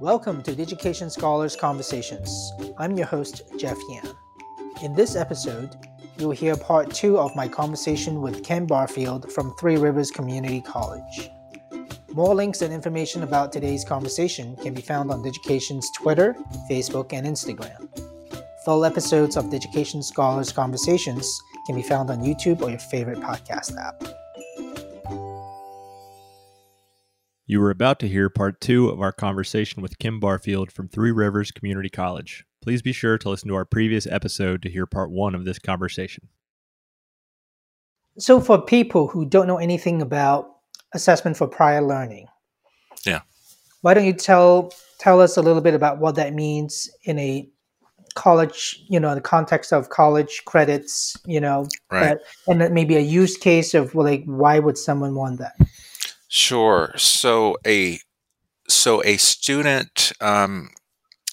Welcome to Digication Scholars Conversations. I'm your host, Jeff Yan. In this episode, you'll hear part two of my conversation with Kem Barfield from Three Rivers Community College. More links and information about today's conversation can be found on Digication's Twitter, Facebook, and Instagram. Full episodes of Digication Scholars Conversations can be found on YouTube or your favorite podcast app. You are about to hear part two of our conversation with Kem Barfield from Three Rivers Community College. Please be sure to listen to our previous episode to hear part one of this conversation. So, for people who don't know anything about assessment for prior learning, Yeah. why don't you tell tell us a little bit about what that means in a college, you know, in the context of college credits, you know, Right. that- and then maybe a use case of like why would someone want that? Sure. So a so a student um,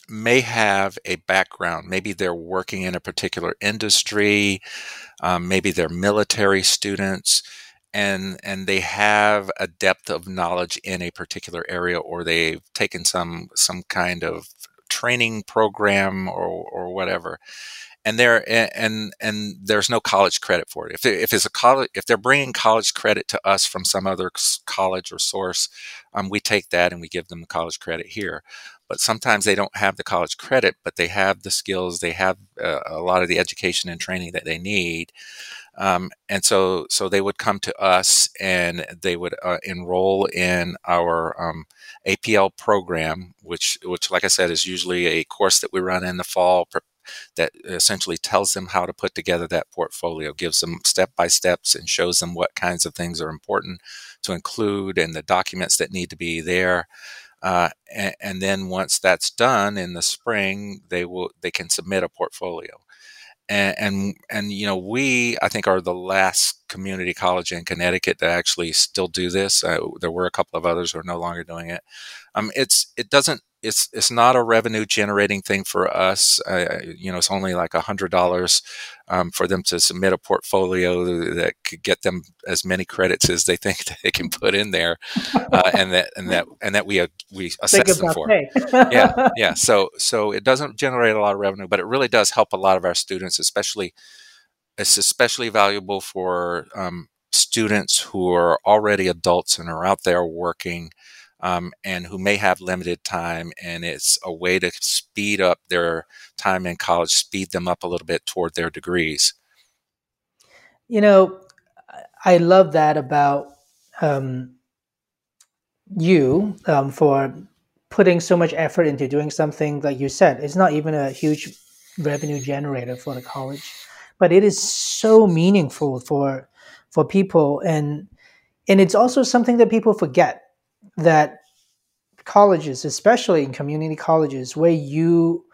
may have a background. Maybe they're working in a particular industry. Um, maybe they're military students, and and they have a depth of knowledge in a particular area, or they've taken some some kind of training program or or whatever. And there and and there's no college credit for it. If they, if it's a college, if they're bringing college credit to us from some other college or source, um, we take that and we give them the college credit here. But sometimes they don't have the college credit, but they have the skills, they have uh, a lot of the education and training that they need, um, and so so they would come to us and they would uh, enroll in our um, APL program, which which like I said is usually a course that we run in the fall. pre- That essentially tells them how to put together that portfolio, gives them step by steps, and shows them what kinds of things are important to include and the documents that need to be there. Uh, and, and then once that's done in the spring, they will they can submit a portfolio. And, and and you know we I think are the last community college in Connecticut to actually still do this. Uh, there were a couple of others who are no longer doing it. Um, it's it doesn't it's it's not a revenue generating thing for us. Uh, you know, it's only like a hundred dollars um, for them to submit a portfolio that could get them as many credits as they think they can put in there, uh, and that and that and that we uh, we assess them for. yeah, yeah. So so it doesn't generate a lot of revenue, but it really does help a lot of our students, especially. It's especially valuable for um, students who are already adults and are out there working, um, and who may have limited time. And it's a way to speed up their time in college, speed them up a little bit toward their degrees. You know, I love that about um, you um, for putting so much effort into doing something like you said. It's not even a huge revenue generator for the college, but it is so meaningful for for people, and and it's also something that people forget that colleges, especially in community colleges, where you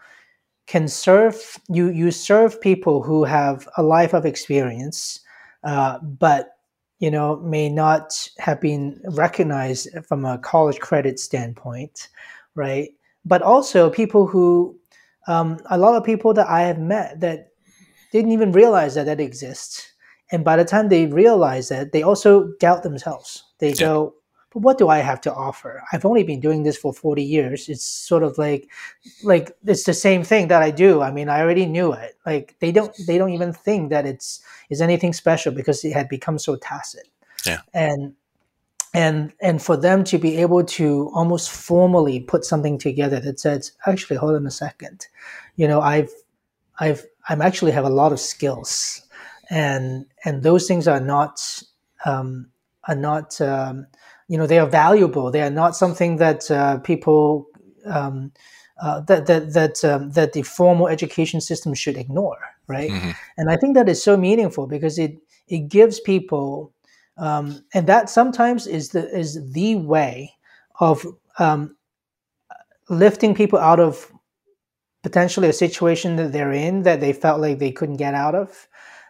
can serve you you serve people who have a life of experience uh, but you know may not have been recognized from a college credit standpoint right? But also people who um, a lot of people that i have met that didn't even realize that that exists. And by the time they realize that they also doubt themselves. They Yeah. go but what do i have to offer? I've only been doing this for 40 years. It's sort of like like it's the same thing that i do. I mean i already knew it. Like they don't they don't even think that it's is anything special because it had become so tacit. Yeah. and and and for them to be able to almost formally put something together that says actually hold on a second. You know i've i've i'm actually have a lot of skills. And and those things are not um are not um you know they are valuable they are not something that uh, people um uh, that that that um, that the formal education system should ignore right Mhm. and i think that is so meaningful because it it gives people um, and that sometimes is the is the way of um, lifting people out of potentially a situation that they're in that they felt like they couldn't get out of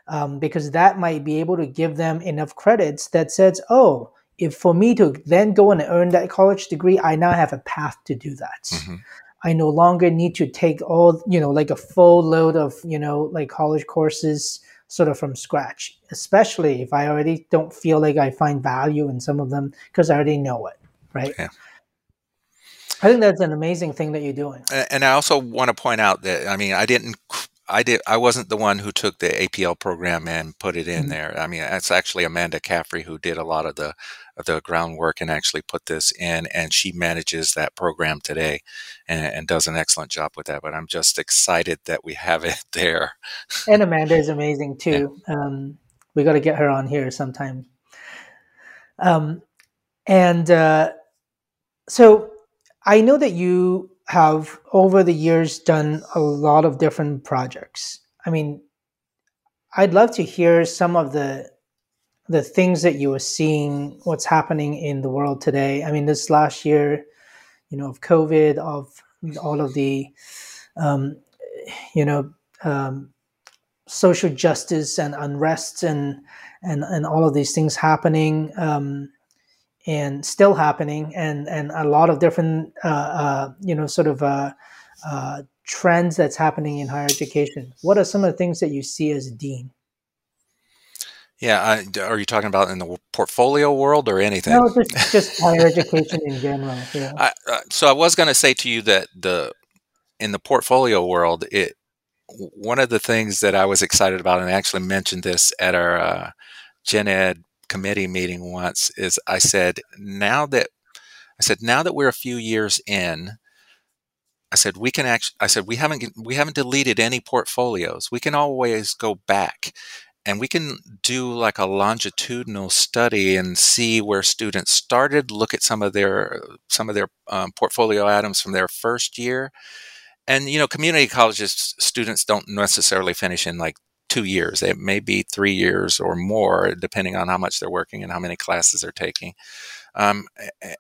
um, because that might be able to give them enough credits that says oh if for me to then go and earn that college degree i now have a path to do that Mhm. I no longer need to take all, you know, like a full load of, you know, like college courses sort of from scratch, especially if I already don't feel like I find value in some of them because I already know it, right? Yeah. I think that's an amazing thing that you're doing. And I also want to point out that I mean I didn't I did I wasn't the one who took the APL program and put it in mm-hmm. there. I mean it's actually Amanda Caffrey who did a lot of the the groundwork and actually put this in and she manages that program today and, and does an excellent job with that. But I'm just excited that we have it there. and Amanda is amazing too. Yeah. Um, we got to get her on here sometime. Um, and uh, so I know that you have over the years done a lot of different projects. I mean, I'd love to hear some of the the things that you are seeing, what's happening in the world today. I mean, this last year, you know, of COVID, of all of the, um, you know, um, social justice and unrest and and and all of these things happening. Um, and still happening and and a lot of different uh, uh, you know sort of uh, uh, trends that's happening in higher education what are some of the things that you see as dean yeah I, are you talking about in the portfolio world or anything no just, just higher education in general yeah. I, uh, so i was going to say to you that the in the portfolio world it one of the things that i was excited about and I actually mentioned this at our uh, gen ed committee meeting once is I said, now that I said, now that we're a few years in, I said we can actually. I said we haven't we haven't deleted any portfolios. We can always go back, and we can do like a longitudinal study and see where students started. Look at some of their some of their um, portfolio items from their first year, and you know, community colleges students don't necessarily finish in like two years. It may be three years or more, depending on how much they're working and how many classes they're taking. Um,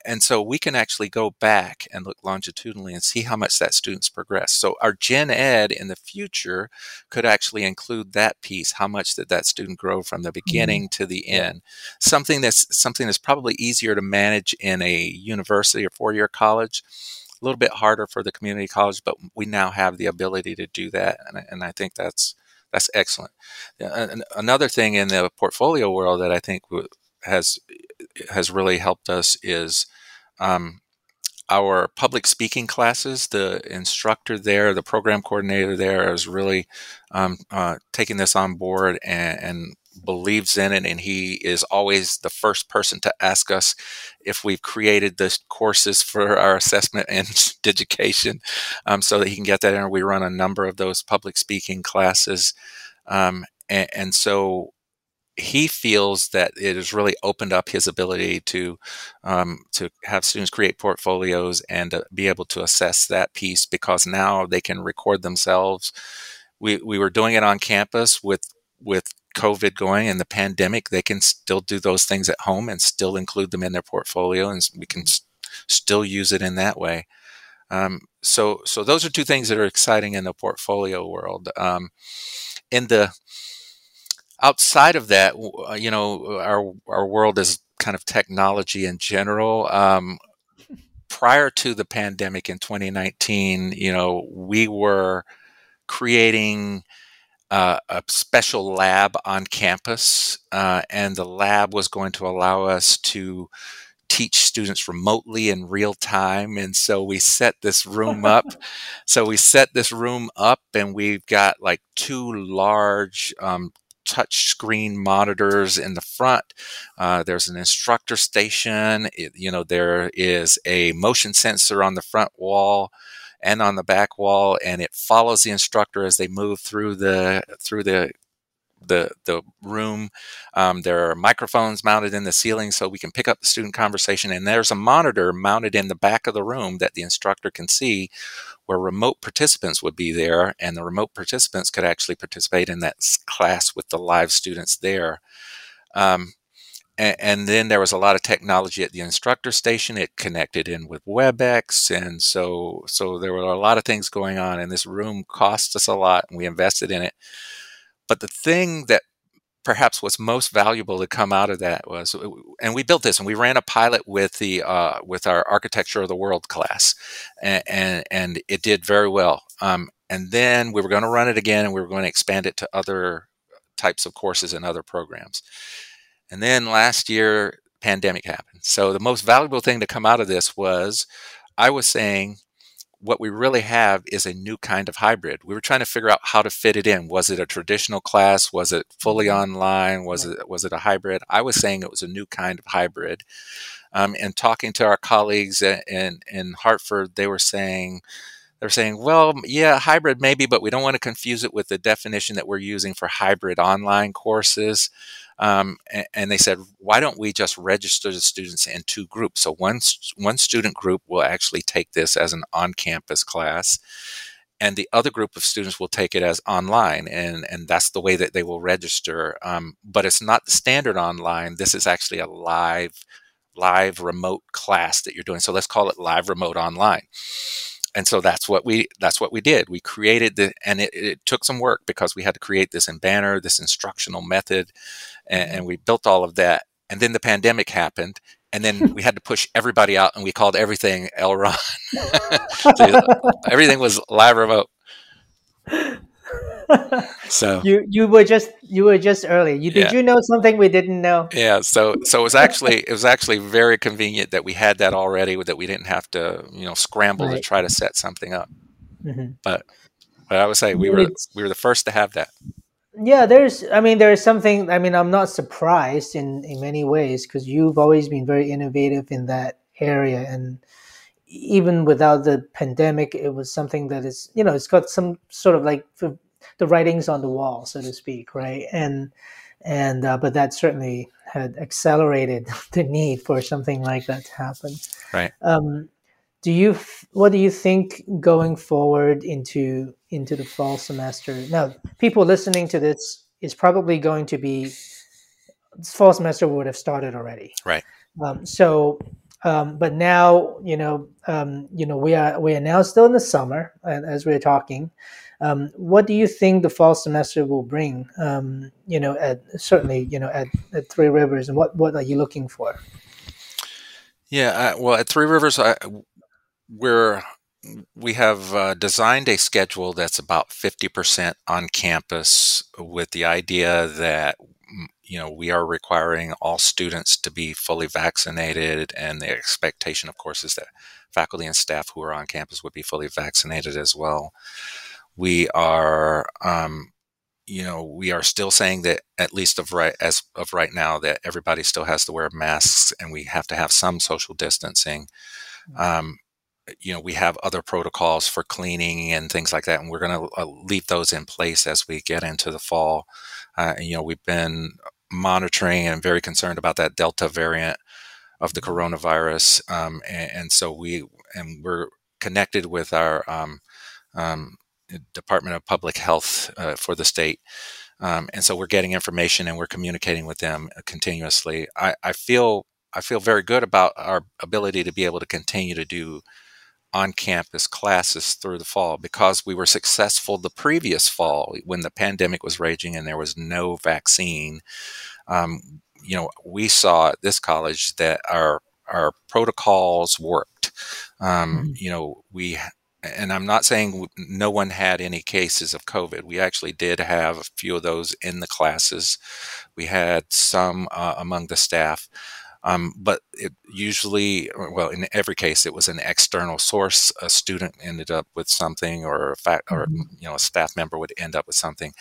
and so we can actually go back and look longitudinally and see how much that student's progressed. So our gen ed in the future could actually include that piece. How much did that student grow from the mm-hmm. beginning mm-hmm. to the end? Something that's something that's probably easier to manage in a university or four year college. A little bit harder for the community college, but we now have the ability to do that, and, and I think that's that's excellent. Another thing in the portfolio world that I think has has really helped us is um, our public speaking classes. The instructor there, the program coordinator there, is really um, uh, taking this on board and, and believes in it and he is always the first person to ask us if we've created the courses for our assessment and education um, so that he can get that in we run a number of those public speaking classes um, and, and, so he feels that it has really opened up his ability to um, to have students create portfolios and uh, be able to assess that piece because now they can record themselves we, we were doing it on campus with with COVID going and the pandemic, they can still do those things at home and still include them in their portfolio, and we can still use it in that way. Um, so, so those are two things that are exciting in the portfolio world. Um, in the outside of that, uh, you know, our our world is kind of technology in general. Um, prior to the pandemic in 2019, you know, we were creating uh, a special lab on campus, uh, and the lab was going to allow us to teach students remotely in real time. And so we set this room up. so we set this room up, and we've got like two large um, touch screen monitors in the front. Uh, there's an instructor station. It, you know, there is a motion sensor on the front wall and on the back wall, and it follows the instructor as they move through the through the the the room. Um, there are microphones mounted in the ceiling so we can pick up the student conversation, and there's a monitor mounted in the back of the room that the instructor can see, where remote participants would be there, and the remote participants could actually participate in that class with the live students there. Um, and, and, then there was a lot of technology at the instructor station. It connected in with WebEx, and so so there were a lot of things going on. And this room cost us a lot, and we invested in it. But the thing that perhaps what's most valuable to come out of that was, and we built this, and we ran a pilot with the uh, with our architecture of the world class, and and, and it did very well. Um, and then we were going to run it again, and we were going to expand it to other types of courses and other programs. And then last year, pandemic happened. So the most valuable thing to come out of this was I was saying what we really have is a new kind of hybrid. We were trying to figure out how to fit it in. Was it a traditional class? Was it fully Mm-hmm. online? Was it was it a hybrid? I was saying it was a new kind of hybrid. Um, and talking to our colleagues in, in in Hartford, they were saying they're saying, well, yeah, hybrid maybe, but we don't want to confuse it with the definition that we're using for hybrid online courses. Um, and, and they said, why don't we just register the students in two groups? So one one student group will actually take this as an on-campus class, and the other group of students will take it as online, and and that's the way that they will register. Um, but it's not the standard online. This is actually a live live remote class that you're doing. So let's call it live remote online and so that's what we that's what we did. We created the and it, it took some work because we had to create this in banner this instructional method and, mm-hmm. and we built all of that. And then the pandemic happened and then we had to push everybody out and we called everything elron. So everything was live remote so you you were just you were just early. You did Yeah. you know something we didn't know? yeah so so it was actually it was actually very convenient that we had that already that we didn't have to you know scramble to try to set something up Mhm. but i would say we were It's- we were the first to have that Yeah, there's. I mean, there's something. I mean, I'm not surprised in in many ways because you've always been very innovative in that area, and even without the pandemic, it was something that is, you know, it's got some sort of like the, writings on the wall, so to speak, right? And and uh, but that certainly had accelerated the need for something like that to happen. Right. Um, do you? What do you think going forward into into the fall semester? Now, people listening to this is probably going to be fall semester would have started already. Right. Um, so, um, but now you know, um, you know, we are we are now still in the summer, as we're talking, um, what do you think the fall semester will bring? Um, you know, at certainly, you know, at, at Three Rivers, and what what are you looking for? Yeah, uh, well, at Three Rivers, I, we're we have uh, designed a schedule that's about fifty percent on campus, with the idea that you know we are requiring all students to be fully vaccinated, and the expectation, of course, is that faculty and staff who are on campus would be fully vaccinated as well. We are. Um, you know, we are still saying that at least of right as of right now that everybody still has to wear masks and we have to have some social distancing. Um, you know, we have other protocols for cleaning and things like that, and we're going to uh, leave those in place as we get into the fall. Uh, and, you know, we've been monitoring and very concerned about that Delta variant of the coronavirus, um, and, and so we and we're connected with our um, um, Department of Public Health uh, for the state. Um, and so we're getting information and we're communicating with them uh, continuously. I, I feel I feel very good about our ability to be able to continue to do on-campus classes through the fall because we were successful the previous fall when the pandemic was raging and there was no vaccine. Um, you know, we saw at this college that our our protocols worked. Um, Mhm. You know, we and I'm not saying no one had any cases of COVID. We actually did have a few of those in the classes. We had some uh, among the staff, um, but it usually, well, in every case, it was an external source. A student ended up with something, or a fact, or Mhm. you know, a staff member would end up with something,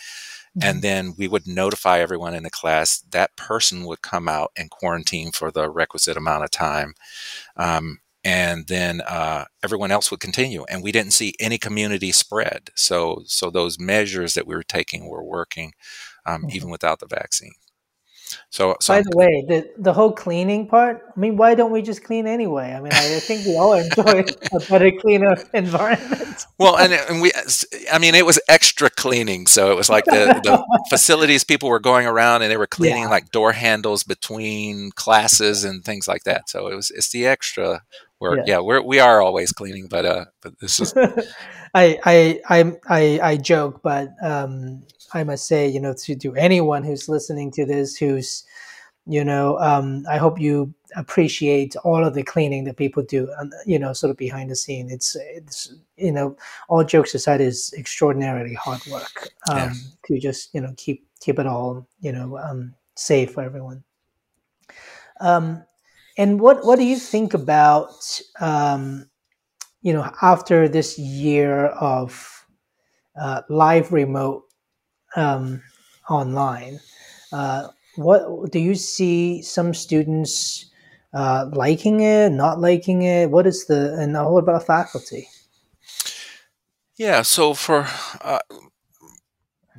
Mhm. and then we would notify everyone in the class. That person would come out and quarantine for the requisite amount of time. Um, and then uh, everyone else would continue, and we didn't see any community spread. So, so those measures that we were taking were working, um, Mhm. even without the vaccine. So, so By the way, the the whole cleaning part. I mean, why don't we just clean anyway? I mean, I, I think we all enjoy a better, cleaner environment. Well, and, and we, I mean, it was extra cleaning. So it was like the, the facilities people were going around and they were cleaning Yeah. like door handles between classes and things like that. So it was, it's the extra work. Yeah. Yeah, we're, we are always cleaning, but, uh, but this is, I, I I I I joke, but um, I must say, you know, to to anyone who's listening to this, who's you know, um, I hope you appreciate all of the cleaning that people do, and you know, sort of behind the scene. It's it's you know, all jokes aside, is extraordinarily hard work um, Yeah. to just you know keep keep it all you know um, safe for everyone. Um, and what what do you think about um, you know, after this year of uh, live remote um, online, uh, what do you see some students uh, liking it, not liking it? What is the and what about faculty? Yeah, so for uh,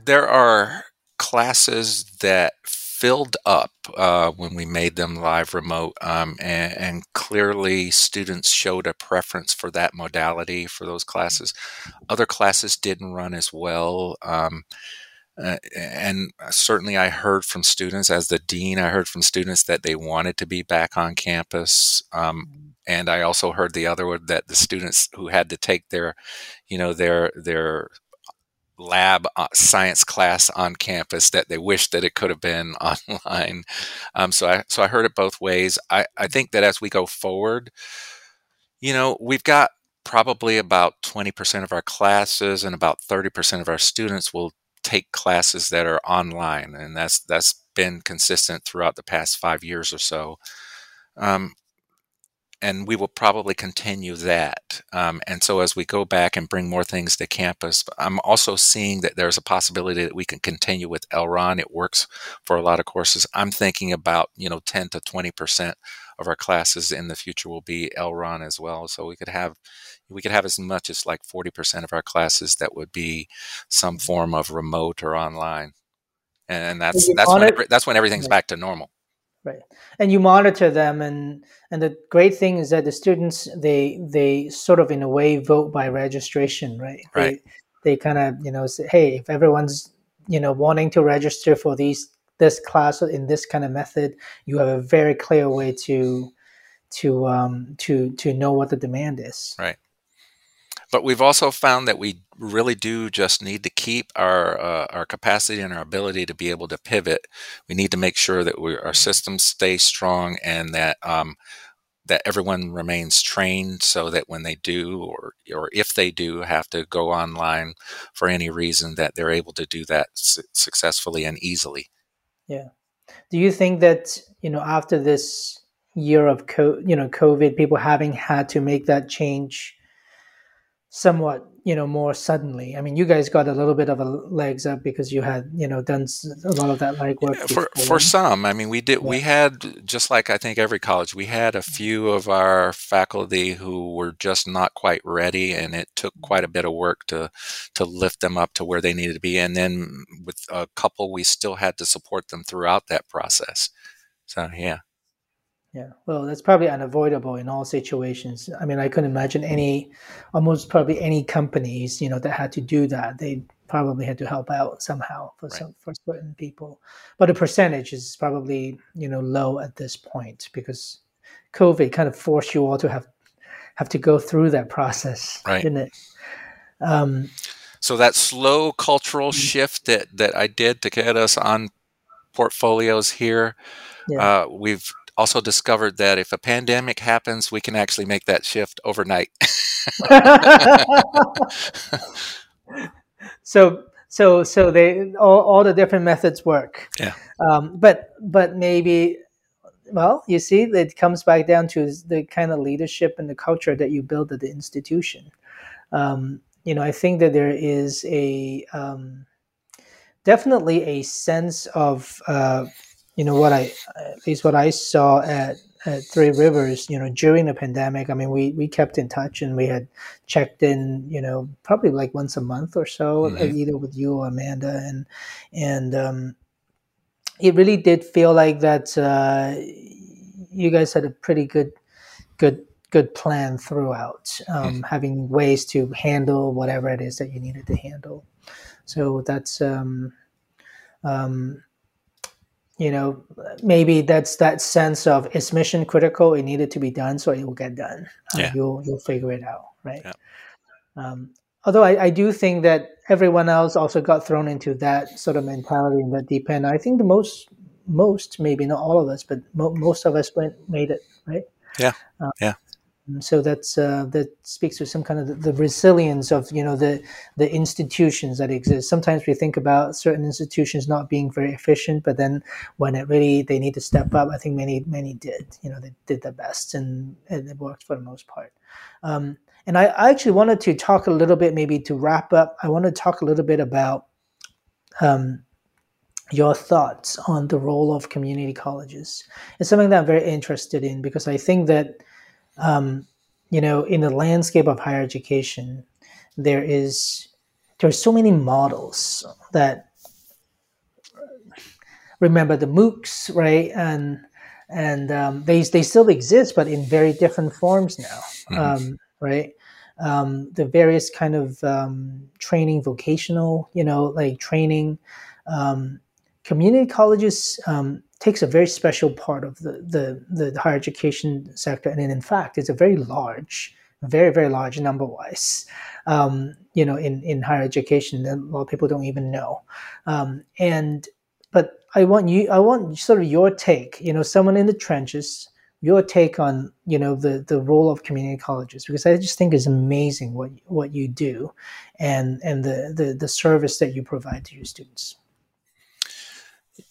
there are classes that filled up uh, when we made them live remote, um, and, and, clearly students showed a preference for that modality for those classes. Other classes didn't run as well. Um, uh, and certainly, I heard from students, as the dean, I heard from students that they wanted to be back on campus. Um, and I also heard the other one that the students who had to take their, you know, their their lab uh, science class on campus that they wished that it could have been online. Um, so I so I heard it both ways. I, I think that as we go forward, you know, we've got probably about 20% of our classes and about 30% of our students will take classes that are online, and that's that's been consistent throughout the past five years or so. Um, and we will probably continue that. Um, and so as we go back and bring more things to campus, I'm also seeing that there's a possibility that we can continue with Elron. It works for a lot of courses. I'm thinking about you know 10 to 20 percent of our classes in the future will be Elron as well. So we could have we could have as much as like 40 percent of our classes that would be some mm-hmm. form of remote or online. And that's that's when, that's when everything's back to normal. Right. And you monitor them and and the great thing is that the students they they sort of in a way vote by registration right? Right. They, they kind of you know say hey if everyone's you know wanting to register for these this class in this kind of method you have a very clear way to to um to to know what the demand is right but we've also found that we really do just need to keep our uh, our capacity and our ability to be able to pivot. We need to make sure that we, our systems stay strong and that um, that everyone remains trained, so that when they do, or or if they do, have to go online for any reason, that they're able to do that su- successfully and easily. Yeah. Do you think that you know after this year of co- you know COVID, people having had to make that change? somewhat you know more suddenly. I mean you guys got a little bit of a legs up because you had you know done a lot of that legwork yeah, for for some. I mean we did yeah. we had just like i think every college we had a few of our faculty who were just not quite ready and it took mm-hmm. quite a bit of work to to lift them up to where they needed to be. And then with a couple we still had to support them throughout that process. So yeah yeah, well, that's probably unavoidable in all situations. I mean, I couldn't imagine any, almost probably any companies, you know, that had to do that. They probably had to help out somehow for right. some for certain people, but the percentage is probably you know low at this point because COVID kind of forced you all to have have to go through that process, right? Didn't it? Um, so that slow cultural mm-hmm. shift that that I did to get us on portfolios here, yeah. uh, we've also discovered that if a pandemic happens, we can actually make that shift overnight. so so so they all, all the different methods work. Yeah. Um, but but maybe well, you see, it comes back down to the kind of leadership and the culture that you build at the institution. Um, you know, I think that there is a um, definitely a sense of uh, you know what I at least what I saw at at Three Rivers, you know, during the pandemic, I mean, we we kept in touch and we had checked in, you know, probably like once a month or so, mm-hmm. either with you or Amanda, and and um, it really did feel like that uh, you guys had a pretty good good good plan throughout, um, mm-hmm. having ways to handle whatever it is that you needed to handle. So that's um, um, you know, maybe that's that sense of it's mission critical. It needed to be done, so it will get done. Uh, you'll you'll figure it out, right? Yeah. Um, although I, I do think that everyone else also got thrown into that sort of mentality and that deep end. I think the most most maybe not all of us, but mo- most of us went made it, right? Yeah. Uh, yeah so that's uh, that speaks to some kind of the, the, resilience of you know the the institutions that exist. Sometimes we think about certain institutions not being very efficient, but then when it really they need to step up, I think many many did. You know, they did their best and, and it worked for the most part. Um, and I, I actually wanted to talk a little bit, maybe to wrap up. I want to talk a little bit about um, your thoughts on the role of community colleges. It's something that I'm very interested in because I think that, um, you know, in the landscape of higher education, there is there are so many models that remember the MOOCs, right? And and um, they they still exist, but in very different forms now, mm-hmm. um, right? Um, the various kind of um, training, vocational, you know, like training. Um, community colleges um, takes a very special part of the, the the higher education sector, and in fact, it's a very large, very very large number wise. Um, you know, in in higher education, that a lot of people don't even know, um, and but I want you, I want sort of your take, you know, someone in the trenches, your take on, you know, the, the role of community colleges, because I just think it's amazing what, what you do and, and the, the, the service that you provide to your students.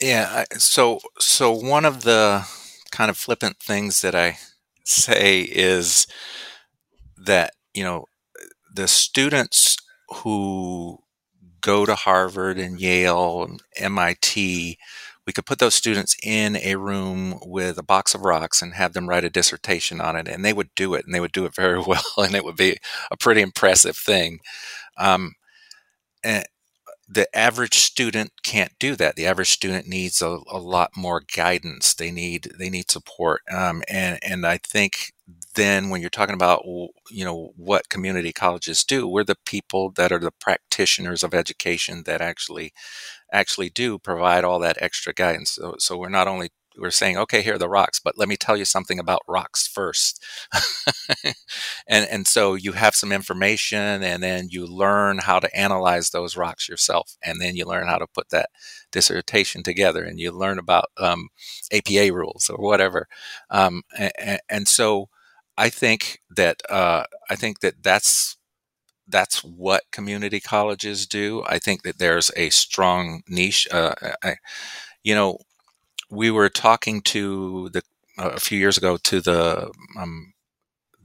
Yeah. So, so one of the kind of flippant things that I say is that, you know, the students who go to Harvard and Yale and MIT, we could put those students in a room with a box of rocks and have them write a dissertation on it, and they would do it, and they would do it very well, and it would be a pretty impressive thing. Um, and the average student can't do that. The average student needs a, a lot more guidance. They need they need support, um, and and I think then when you're talking about you know what community colleges do we're the people that are the practitioners of education that actually actually do provide all that extra guidance so, so we're not only we're saying okay here are the rocks but let me tell you something about rocks first and and so you have some information and then you learn how to analyze those rocks yourself and then you learn how to put that dissertation together and you learn about um, apa rules or whatever um, and, and so I think that uh, I think that that's that's what community colleges do. I think that there's a strong niche. Uh, I, you know, we were talking to the uh, a few years ago to the um,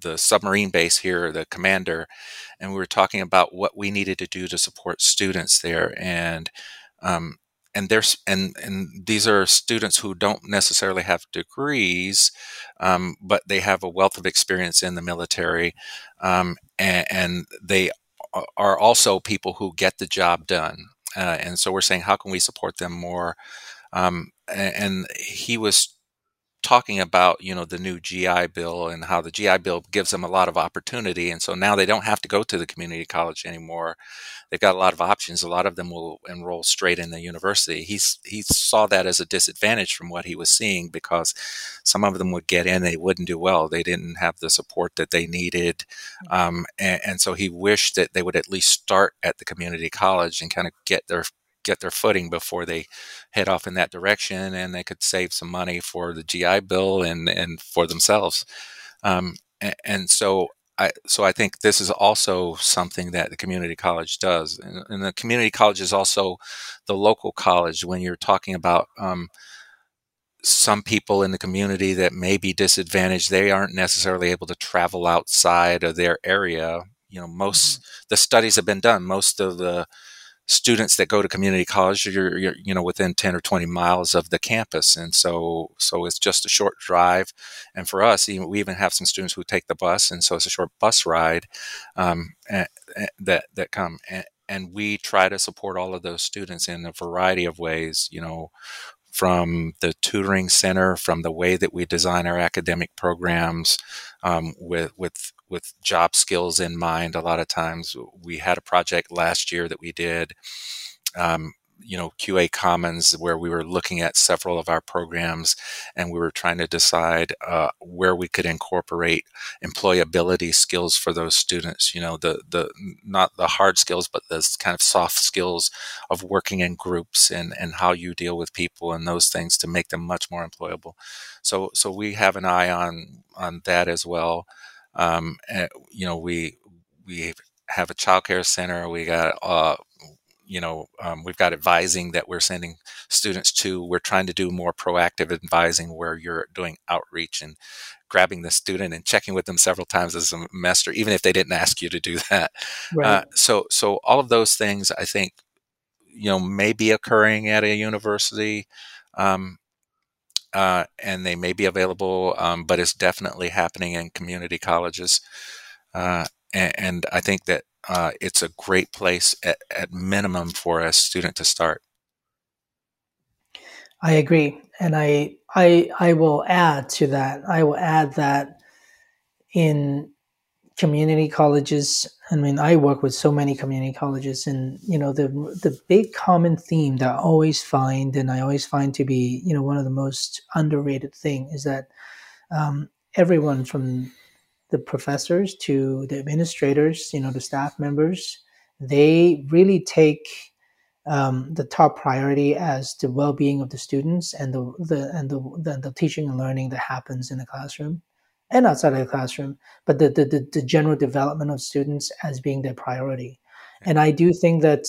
the submarine base here, the commander, and we were talking about what we needed to do to support students there. And um, and there's and and these are students who don't necessarily have degrees, um, but they have a wealth of experience in the military, um, and, and, they are also people who get the job done. Uh, and so we're saying, how can we support them more? Um, and, and he was talking about you know the new GI Bill and how the GI Bill gives them a lot of opportunity, and so now they don't have to go to the community college anymore they've got a lot of options. A lot of them will enroll straight in the university. He's he saw that as a disadvantage from what he was seeing because some of them would get in, they wouldn't do well. They didn't have the support that they needed, mm. um, and, and so he wished that they would at least start at the community college and kind of get their get their footing before they head off in that direction, and they could save some money for the GI Bill and and for themselves. Um, and, and so I, so I think this is also something that the community college does, and, and, the community college is also the local college. When you're talking about um, some people in the community that may be disadvantaged, they aren't necessarily able to travel outside of their area. You know, most mm-hmm. the studies have been done. Most of the students that go to community college you're, you're, you know within 10 or 20 miles of the campus. And so so it's just a short drive. And for us even, we even have some students who take the bus and so it's a short bus ride um, that that come. And, and we try to support all of those students in a variety of ways you know from the tutoring center, from the way that we design our academic programs, um, with with with job skills in mind. A lot of times, we had a project last year that we did um, you know QA Commons where we were looking at several of our programs and we were trying to decide uh, where we could incorporate employability skills for those students. You know the the not the hard skills but the kind of soft skills of working in groups and and how you deal with people and those things to make them much more employable. So so we have an eye on on that as well. Um, and, you know we we have a child care center. We got uh, you know, um, we've got advising that we're sending students to. We're trying to do more proactive advising where you're doing outreach and grabbing the student and checking with them several times a semester, even if they didn't ask you to do that. Right. Uh, so, so all of those things, I think, you know, may be occurring at a university. Um, uh, and they may be available, um, but it's definitely happening in community colleges. Uh, and, and, I think that uh, it's a great place at, at minimum for a student to start. I agree, and I I I will add to that. I will add that in community colleges. I mean, I work with so many community colleges, and you know the the big common theme that I always find, and I always find to be you know one of the most underrated thing is that um, everyone from the professors to the administrators, you know, the staff members, they really take um, the top priority as the well-being of the students and the, the and the, the, the teaching and learning that happens in the classroom and outside of the classroom, but the, the, the, the general development of students as being their priority. And I do think that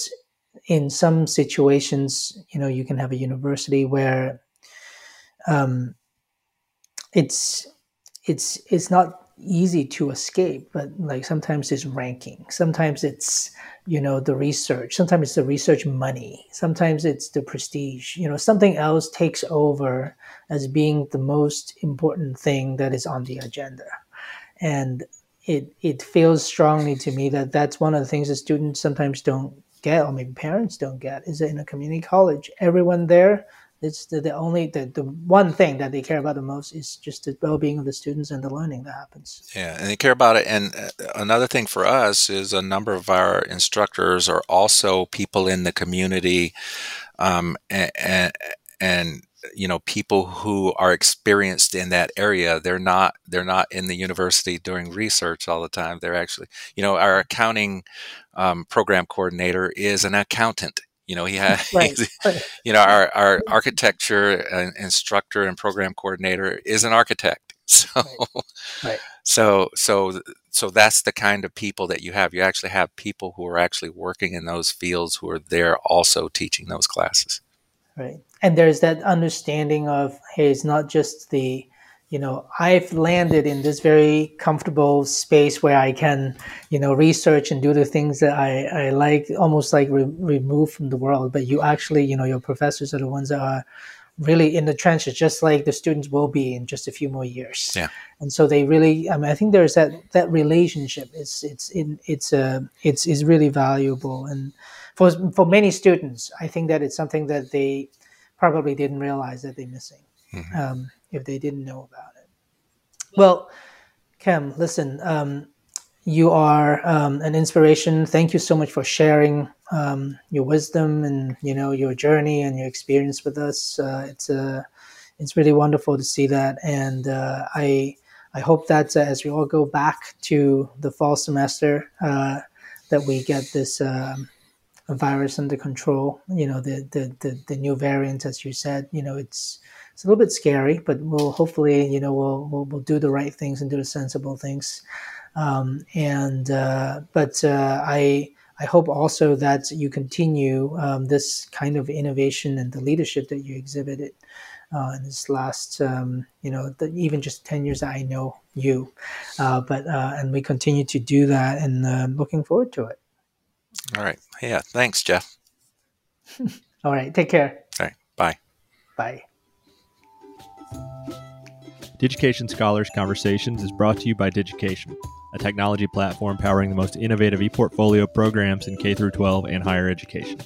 in some situations, you know, you can have a university where um, it's it's it's not easy to escape but like sometimes it's ranking. Sometimes it's you know the research. Sometimes it's the research money. Sometimes it's the prestige. You know something else takes over as being the most important thing that is on the agenda. And it it feels strongly to me that that's one of the things that students sometimes don't get or maybe parents don't get is that in a community college everyone there it's the, the only the, the one thing that they care about the most is just the well-being of the students and the learning that happens. Yeah and they care about it and uh, another thing for us is a number of our instructors are also people in the community um, and, and, and you know people who are experienced in that area. They're not they're not in the university doing research all the time. They're actually you know our accounting um, program coordinator is an accountant you know, he has, right, right. you know, our, our architecture instructor and program coordinator is an architect. So, right. so, so, so that's the kind of people that you have. You actually have people who are actually working in those fields who are there also teaching those classes. Right. And there's that understanding of, hey, it's not just the, you know i've landed in this very comfortable space where i can you know research and do the things that i, I like almost like re- removed from the world. But you actually you know your professors are the ones that are really in the trenches just like the students will be in just a few more years. Yeah. And so they really i mean i think there's that that relationship. It's it's in it's uh it's is really valuable. And for for many students i think that it's something that they probably didn't realize that they're missing. Mm-hmm. um, if they didn't know about it. Well, Kem, listen, um, you are um, an inspiration. Thank you so much for sharing um, your wisdom and you know your journey and your experience with us. Uh, it's uh, it's really wonderful to see that, and uh, I I hope that uh, as we all go back to the fall semester, uh, that we get this um, virus under control. You know the, the the the new variant, as you said. You know it's it's a little bit scary, but we'll hopefully, you know, we'll we'll, we'll do the right things and do the sensible things. Um, and uh, but uh, I I hope also that you continue um, this kind of innovation and the leadership that you exhibited uh, in this last, um, you know, the, even just ten years that I know you. Uh, but uh, and we continue to do that, and uh, looking forward to it. All right. Yeah. Thanks, Jeff. All right. Take care. All right. Bye. Bye. Digication Scholars Conversations is brought to you by Digication, a technology platform powering the most innovative ePortfolio programs in K 12 and higher education.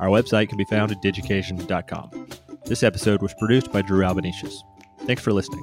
Our website can be found at digication.com. This episode was produced by Drew Albanesius. Thanks for listening.